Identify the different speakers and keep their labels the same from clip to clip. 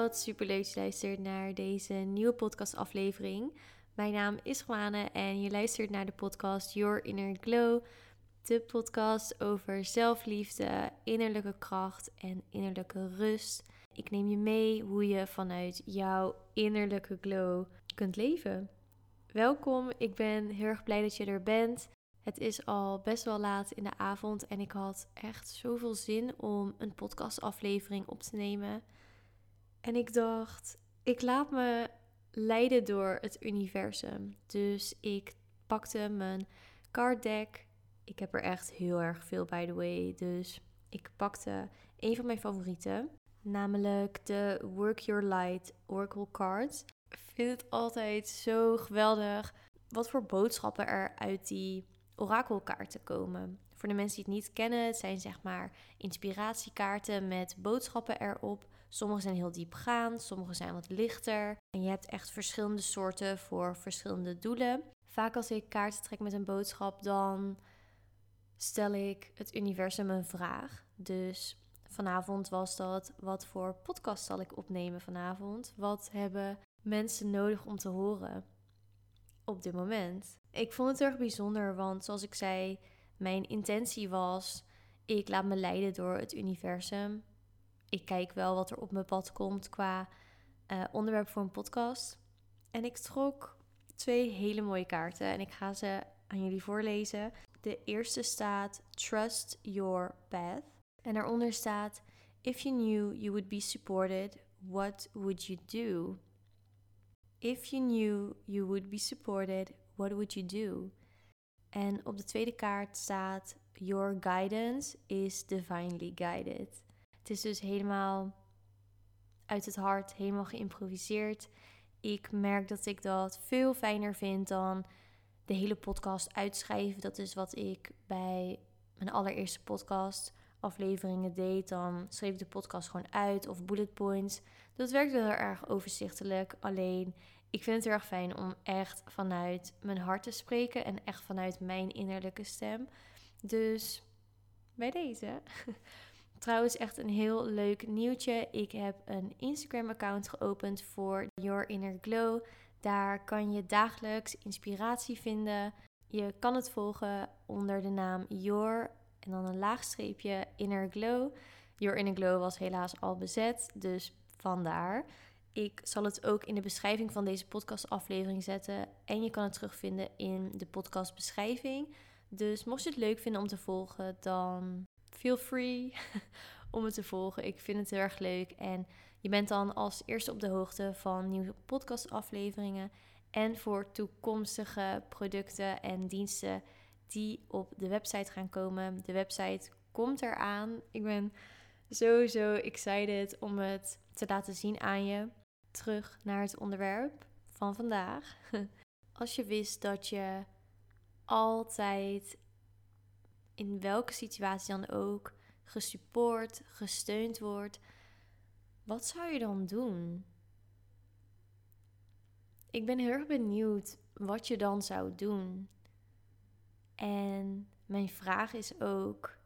Speaker 1: wat super leuk dat je luistert naar deze nieuwe podcastaflevering. Mijn naam is Juane en je luistert naar de podcast Your Inner Glow. De podcast over zelfliefde, innerlijke kracht en innerlijke rust. Ik neem je mee hoe je vanuit jouw innerlijke glow kunt leven. Welkom, ik ben heel erg blij dat je er bent. Het is al best wel laat in de avond en ik had echt zoveel zin om een podcastaflevering op te nemen. En ik dacht, ik laat me leiden door het universum. Dus ik pakte mijn card deck. Ik heb er echt heel erg veel, by the way. Dus ik pakte een van mijn favorieten. Namelijk de Work Your Light Oracle Cards. Ik vind het altijd zo geweldig wat voor boodschappen er uit die orakelkaarten komen. Voor de mensen die het niet kennen, het zijn zeg maar inspiratiekaarten met boodschappen erop. Sommige zijn heel diepgaand, sommige zijn wat lichter. En je hebt echt verschillende soorten voor verschillende doelen. Vaak als ik kaarten trek met een boodschap, dan stel ik het universum een vraag. Dus vanavond was dat: wat voor podcast zal ik opnemen vanavond? Wat hebben mensen nodig om te horen op dit moment? Ik vond het erg bijzonder, want zoals ik zei, mijn intentie was: ik laat me leiden door het universum. Ik kijk wel wat er op mijn pad komt qua uh, onderwerp voor een podcast. En ik trok twee hele mooie kaarten en ik ga ze aan jullie voorlezen. De eerste staat Trust Your Path. En daaronder staat If you knew you would be supported, what would you do? If you knew you would be supported, what would you do? En op de tweede kaart staat Your guidance is divinely guided. Het is dus helemaal uit het hart, helemaal geïmproviseerd. Ik merk dat ik dat veel fijner vind dan de hele podcast uitschrijven. Dat is wat ik bij mijn allereerste podcast afleveringen deed. Dan schreef ik de podcast gewoon uit of bullet points. Dat werkt wel heel erg overzichtelijk. Alleen ik vind het heel erg fijn om echt vanuit mijn hart te spreken en echt vanuit mijn innerlijke stem. Dus bij deze. Trouwens, echt een heel leuk nieuwtje. Ik heb een Instagram-account geopend voor Your Inner Glow. Daar kan je dagelijks inspiratie vinden. Je kan het volgen onder de naam Your en dan een laagstreepje Inner Glow. Your Inner Glow was helaas al bezet, dus vandaar. Ik zal het ook in de beschrijving van deze podcastaflevering zetten. En je kan het terugvinden in de podcastbeschrijving. Dus mocht je het leuk vinden om te volgen, dan feel free om het te volgen. Ik vind het heel erg leuk. En je bent dan als eerste op de hoogte van nieuwe podcastafleveringen. En voor toekomstige producten en diensten die op de website gaan komen. De website komt eraan. Ik ben sowieso excited om het te laten zien aan je. Terug naar het onderwerp van vandaag. Als je wist dat je altijd in welke situatie dan ook gesupport, gesteund wordt, wat zou je dan doen? Ik ben heel erg benieuwd wat je dan zou doen. En mijn vraag is ook: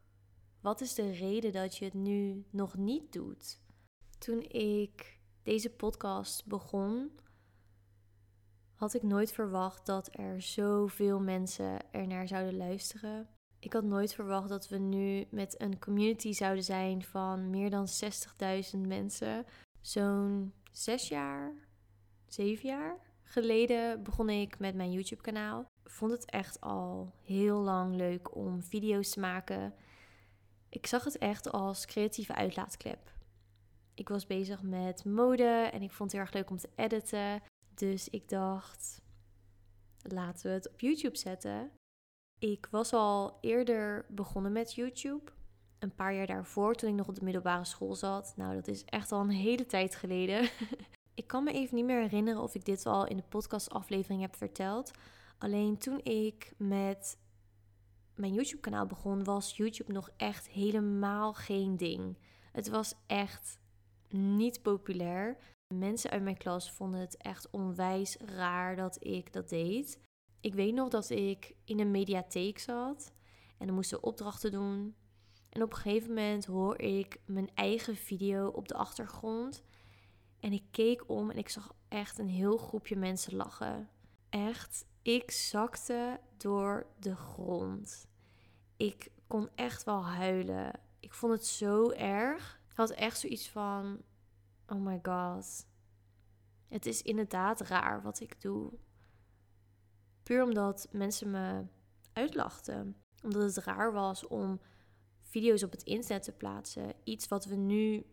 Speaker 1: wat is de reden dat je het nu nog niet doet? Toen ik deze podcast begon, had ik nooit verwacht dat er zoveel mensen er naar zouden luisteren. Ik had nooit verwacht dat we nu met een community zouden zijn van meer dan 60.000 mensen. Zo'n zes jaar, zeven jaar geleden begon ik met mijn YouTube-kanaal. Vond het echt al heel lang leuk om video's te maken. Ik zag het echt als creatieve uitlaatklep. Ik was bezig met mode en ik vond het heel erg leuk om te editen. Dus ik dacht, laten we het op YouTube zetten. Ik was al eerder begonnen met YouTube. Een paar jaar daarvoor, toen ik nog op de middelbare school zat. Nou, dat is echt al een hele tijd geleden. ik kan me even niet meer herinneren of ik dit al in de podcastaflevering heb verteld. Alleen toen ik met mijn YouTube-kanaal begon, was YouTube nog echt helemaal geen ding. Het was echt niet populair. Mensen uit mijn klas vonden het echt onwijs raar dat ik dat deed. Ik weet nog dat ik in een mediatheek zat en dan moesten opdrachten doen. En op een gegeven moment hoor ik mijn eigen video op de achtergrond. En ik keek om en ik zag echt een heel groepje mensen lachen. Echt, ik zakte door de grond. Ik kon echt wel huilen. Ik vond het zo erg. Ik had echt zoiets van: oh my god. Het is inderdaad raar wat ik doe. Puur omdat mensen me uitlachten. Omdat het raar was om video's op het internet te plaatsen. Iets wat we nu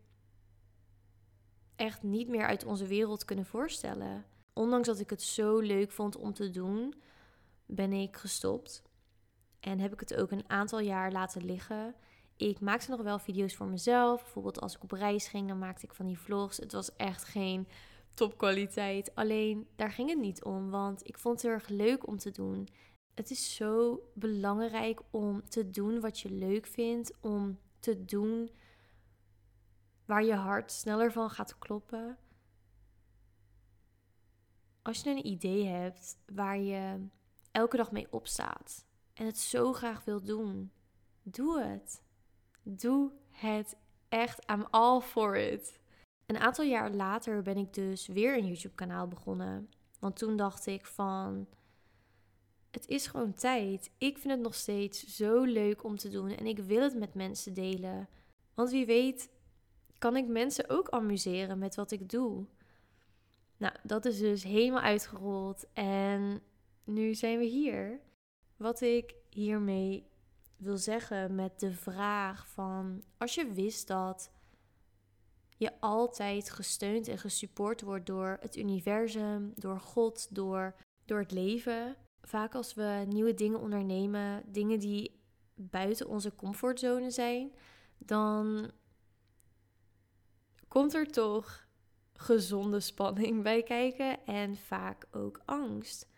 Speaker 1: echt niet meer uit onze wereld kunnen voorstellen. Ondanks dat ik het zo leuk vond om te doen, ben ik gestopt. En heb ik het ook een aantal jaar laten liggen. Ik maakte nog wel video's voor mezelf. Bijvoorbeeld als ik op reis ging, dan maakte ik van die vlogs. Het was echt geen topkwaliteit. Alleen daar ging het niet om, want ik vond het heel erg leuk om te doen. Het is zo belangrijk om te doen wat je leuk vindt, om te doen waar je hart sneller van gaat kloppen. Als je een idee hebt waar je elke dag mee opstaat en het zo graag wil doen, doe het. Doe het echt. I'm all for it. Een aantal jaar later ben ik dus weer een YouTube-kanaal begonnen. Want toen dacht ik van, het is gewoon tijd. Ik vind het nog steeds zo leuk om te doen en ik wil het met mensen delen. Want wie weet kan ik mensen ook amuseren met wat ik doe. Nou, dat is dus helemaal uitgerold en nu zijn we hier. Wat ik hiermee wil zeggen met de vraag van als je wist dat je altijd gesteund en gesupport wordt door het universum, door God, door, door het leven. Vaak als we nieuwe dingen ondernemen, dingen die buiten onze comfortzone zijn, dan komt er toch gezonde spanning bij kijken en vaak ook angst.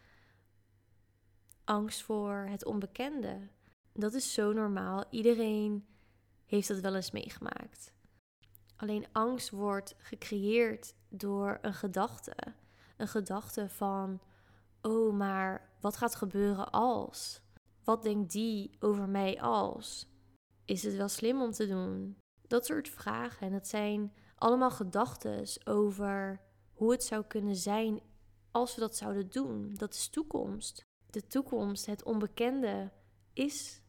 Speaker 1: Angst voor het onbekende. Dat is zo normaal. Iedereen heeft dat wel eens meegemaakt. Alleen angst wordt gecreëerd door een gedachte. Een gedachte van: oh, maar wat gaat gebeuren als? Wat denkt die over mij als? Is het wel slim om te doen? Dat soort vragen. En dat zijn allemaal gedachten over hoe het zou kunnen zijn als we dat zouden doen. Dat is toekomst. De toekomst, het onbekende, is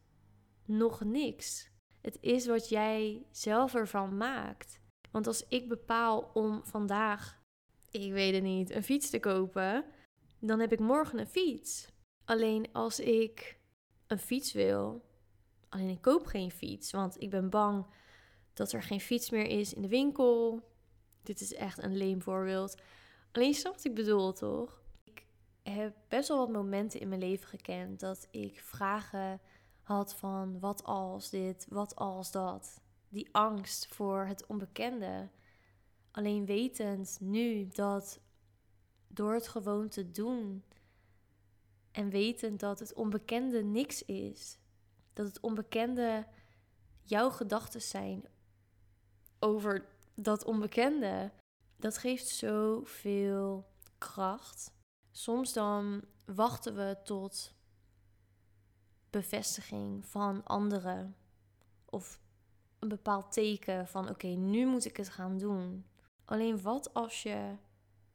Speaker 1: nog niks. Het is wat jij zelf ervan maakt. Want als ik bepaal om vandaag, ik weet het niet, een fiets te kopen, dan heb ik morgen een fiets. Alleen als ik een fiets wil, alleen ik koop geen fiets, want ik ben bang dat er geen fiets meer is in de winkel. Dit is echt een leem voorbeeld. Alleen je wat ik bedoel, toch? Ik heb best wel wat momenten in mijn leven gekend dat ik vragen had van wat als dit, wat als dat. Die angst voor het onbekende. Alleen wetend nu dat door het gewoon te doen en wetend dat het onbekende niks is, dat het onbekende jouw gedachten zijn over dat onbekende, dat geeft zoveel kracht. Soms dan wachten we tot bevestiging van anderen. Of een bepaald teken van oké, nu moet ik het gaan doen. Alleen wat als je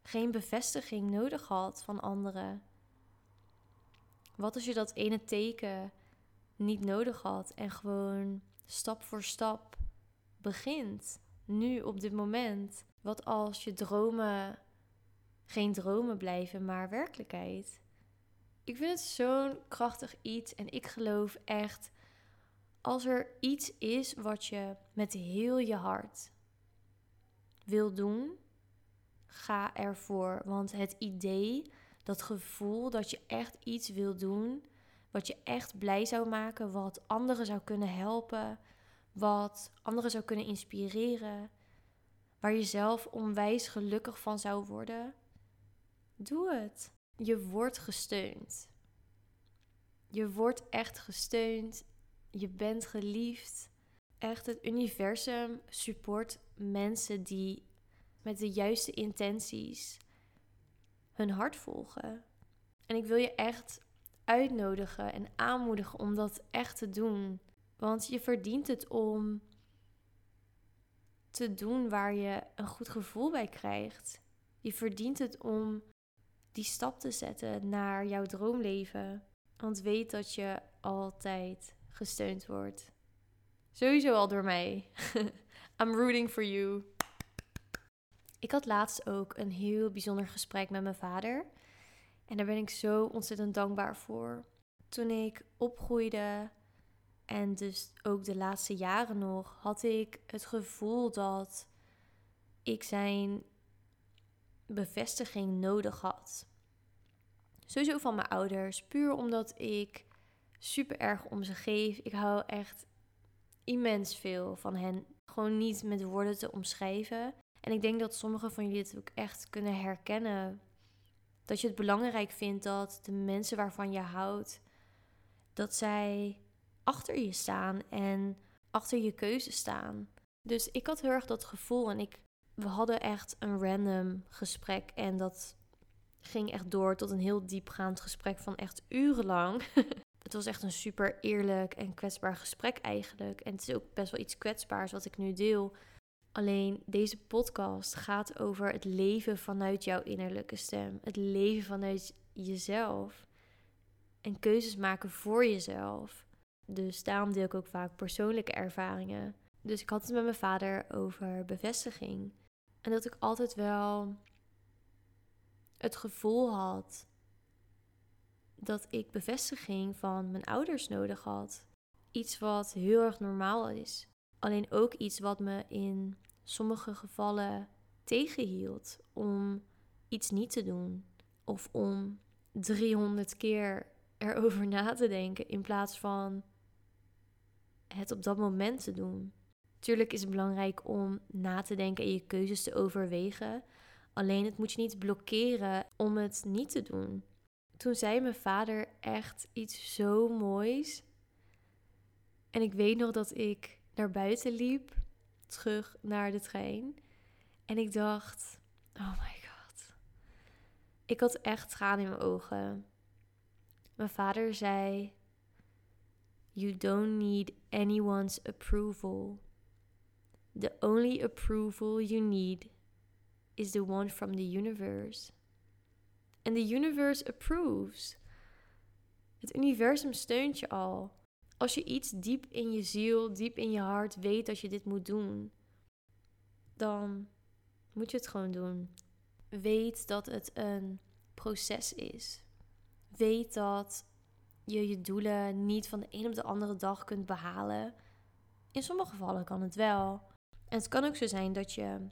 Speaker 1: geen bevestiging nodig had van anderen? Wat als je dat ene teken niet nodig had en gewoon stap voor stap begint? Nu op dit moment. Wat als je dromen geen dromen blijven, maar werkelijkheid? Ik vind het zo'n krachtig iets en ik geloof echt, als er iets is wat je met heel je hart wil doen, ga ervoor. Want het idee, dat gevoel dat je echt iets wil doen, wat je echt blij zou maken, wat anderen zou kunnen helpen, wat anderen zou kunnen inspireren, waar je zelf onwijs gelukkig van zou worden, doe het. Je wordt gesteund. Je wordt echt gesteund. Je bent geliefd. Echt, het universum support mensen die met de juiste intenties hun hart volgen. En ik wil je echt uitnodigen en aanmoedigen om dat echt te doen. Want je verdient het om te doen waar je een goed gevoel bij krijgt. Je verdient het om die stap te zetten naar jouw droomleven. Want weet dat je altijd gesteund wordt. Sowieso al door mij. I'm rooting for you. Ik had laatst ook een heel bijzonder gesprek met mijn vader. En daar ben ik zo ontzettend dankbaar voor. Toen ik opgroeide en dus ook de laatste jaren nog, had ik het gevoel dat ik zijn bevestiging nodig had. Sowieso van mijn ouders, puur omdat ik super erg om ze geef. Ik hou echt immens veel van hen. Gewoon niet met woorden te omschrijven. En ik denk dat sommigen van jullie het ook echt kunnen herkennen. Dat je het belangrijk vindt dat de mensen waarvan je houdt, dat zij achter je staan en achter je keuze staan. Dus ik had heel erg dat gevoel en ik, we hadden echt een random gesprek en dat ging echt door tot een heel diepgaand gesprek van echt urenlang. het was echt een super eerlijk en kwetsbaar gesprek eigenlijk. En het is ook best wel iets kwetsbaars wat ik nu deel. Alleen deze podcast gaat over het leven vanuit jouw innerlijke stem. Het leven vanuit jezelf. En keuzes maken voor jezelf. Dus daarom deel ik ook vaak persoonlijke ervaringen. Dus ik had het met mijn vader over bevestiging. En dat ik altijd wel het gevoel had dat ik bevestiging van mijn ouders nodig had. Iets wat heel erg normaal is. Alleen ook iets wat me in sommige gevallen tegenhield om iets niet te doen. Of om 300 keer erover na te denken in plaats van het op dat moment te doen. Tuurlijk is het belangrijk om na te denken en je keuzes te overwegen. Alleen het moet je niet blokkeren om het niet te doen. Toen zei mijn vader echt iets zo moois. En ik weet nog dat ik naar buiten liep, terug naar de trein. En ik dacht: oh my god. Ik had echt tranen in mijn ogen. Mijn vader zei: You don't need anyone's approval. The only approval you need is the one from the universe. And the universe approves. Het universum steunt je al. Als je iets diep in je ziel, diep in je hart weet dat je dit moet doen, dan moet je het gewoon doen. Weet dat het een proces is. Weet dat je je doelen niet van de een op de andere dag kunt behalen. In sommige gevallen kan het wel. En het kan ook zo zijn dat je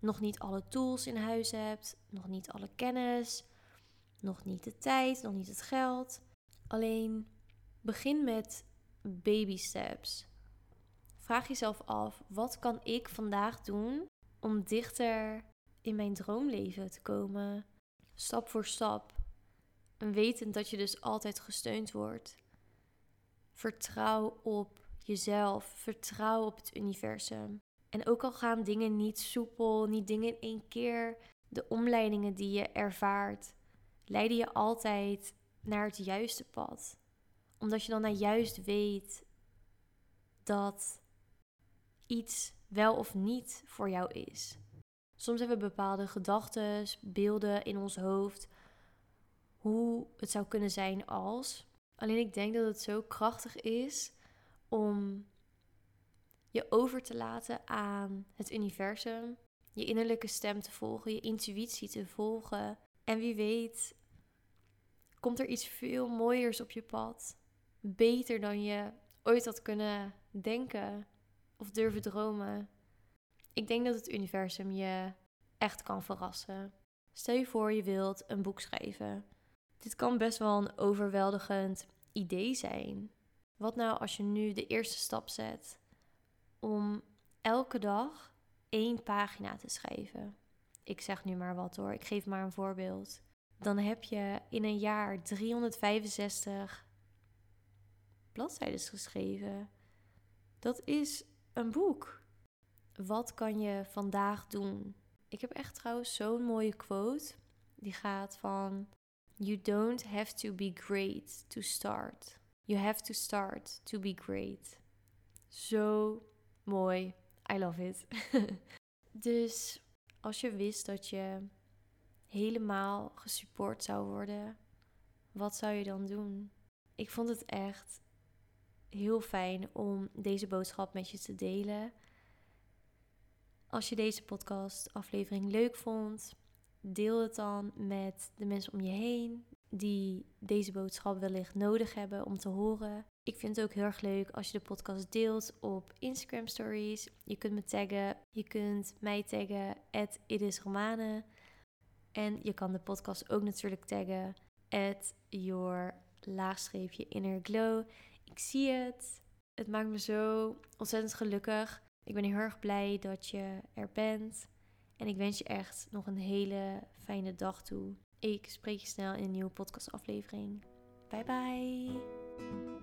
Speaker 1: nog niet alle tools in huis hebt, nog niet alle kennis, nog niet de tijd, nog niet het geld. Alleen begin met baby steps. Vraag jezelf af: wat kan ik vandaag doen om dichter in mijn droomleven te komen? Stap voor stap. En wetend dat je dus altijd gesteund wordt. Vertrouw op jezelf. Vertrouw op het universum. En ook al gaan dingen niet soepel, niet dingen in één keer, de omleidingen die je ervaart, leiden je altijd naar het juiste pad. Omdat je dan nou juist weet dat iets wel of niet voor jou is. Soms hebben we bepaalde gedachten, beelden in ons hoofd, hoe het zou kunnen zijn als. Alleen ik denk dat het zo krachtig is om je over te laten aan het universum, je innerlijke stem te volgen, je intuïtie te volgen. En wie weet, komt er iets veel mooiers op je pad. Beter dan je ooit had kunnen denken of durven dromen. Ik denk dat het universum je echt kan verrassen. Stel je voor je wilt een boek schrijven. Dit kan best wel een overweldigend idee zijn. Wat nou als je nu de eerste stap zet om elke dag één pagina te schrijven? Ik zeg nu maar wat hoor, ik geef maar een voorbeeld. Dan heb je in een jaar 365 bladzijden geschreven. Dat is een boek. Wat kan je vandaag doen? Ik heb echt trouwens zo'n mooie quote. Die gaat van: You don't have to be great to start. You have to start to be great. Zo mooi. I love it. dus als je wist dat je helemaal gesupport zou worden, wat zou je dan doen? Ik vond het echt heel fijn om deze boodschap met je te delen. Als je deze podcast aflevering leuk vond, deel het dan met de mensen om je heen die deze boodschap wellicht nodig hebben om te horen. Ik vind het ook heel erg leuk als je de podcast deelt op Instagram stories. Je kunt me taggen, je kunt mij taggen, at itisromane. En je kan de podcast ook natuurlijk taggen, at your laagstreepje inner glow. Ik zie het. Het maakt me zo ontzettend gelukkig. Ik ben heel erg blij dat je er bent. En ik wens je echt nog een hele fijne dag toe. Ik spreek je snel in een nieuwe podcastaflevering. Bye bye.